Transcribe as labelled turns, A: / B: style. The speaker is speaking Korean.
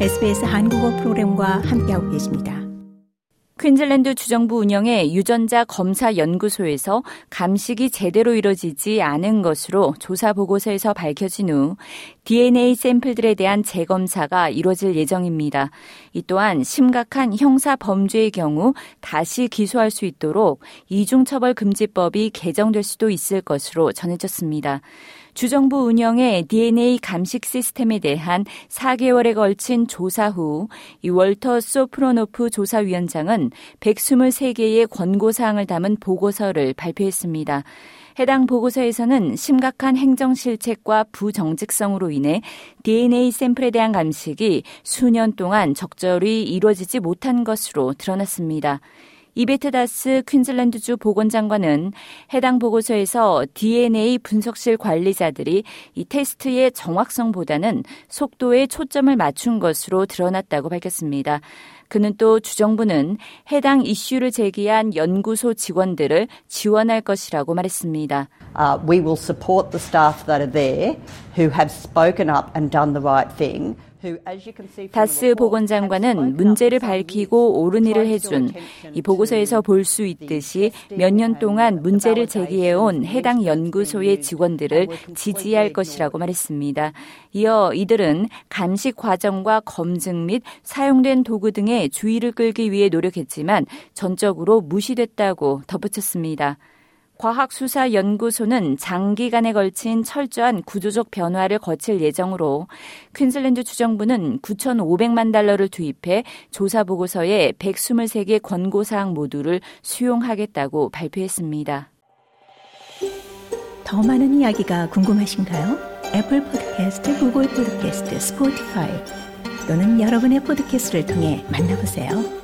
A: SBS 한국어 프로그램과 함께하고 계십니다.
B: 퀸즐랜드 주정부 운영의 유전자 검사 연구소에서 감식이 제대로 이뤄지지 않은 것으로 조사 보고서에서 밝혀진 후 DNA 샘플들에 대한 재검사가 이뤄질 예정입니다. 이 또한 심각한 형사 범죄의 경우 다시 기소할 수 있도록 이중처벌 금지법이 개정될 수도 있을 것으로 전해졌습니다. 주정부 운영의 DNA 감식 시스템에 대한 4개월에 걸친 조사 후 이 월터 소프로노프 조사위원장은 123개의 권고사항을 담은 보고서를 발표했습니다. 해당 보고서에서는 심각한 행정 실책과 부정직성으로 인해 DNA 샘플에 대한 감식이 수년 동안 적절히 이루어지지 못한 것으로 드러났습니다. 이베트 다스 퀸즐랜드주 보건장관은 해당 보고서에서 DNA 분석실 관리자들이 이 테스트의 정확성보다는 속도에 초점을 맞춘 것으로 드러났다고 밝혔습니다. 그는 또 주정부는 해당 이슈를 제기한 연구소 직원들을 지원할 것이라고 말했습니다.
C: Uh, we will support the staff that are there who have spoken up and done the right thing.
B: 다스 보건장관은 문제를 밝히고 옳은 일을 해준 이 보고서에서 볼 수 있듯이 몇 년 동안 문제를 제기해온 해당 연구소의 직원들을 지지할 것이라고 말했습니다. 이어 이들은 감식 과정과 검증 및 사용된 도구 등의 주의를 끌기 위해 노력했지만 전적으로 무시됐다고 덧붙였습니다. 과학수사연구소는 장기간에 걸친 철저한 구조적 변화를 거칠 예정으로 퀸즐랜드 주정부는 9,500만 달러를 투입해 조사 보고서의 123개 권고사항 모두를 수용하겠다고 발표했습니다.
A: 더 많은 이야기가 궁금하신가요? 애플 포드캐스트, 구글 포드캐스트, 스포티파이 또는 여러분의 포드캐스트를 통해 만나보세요.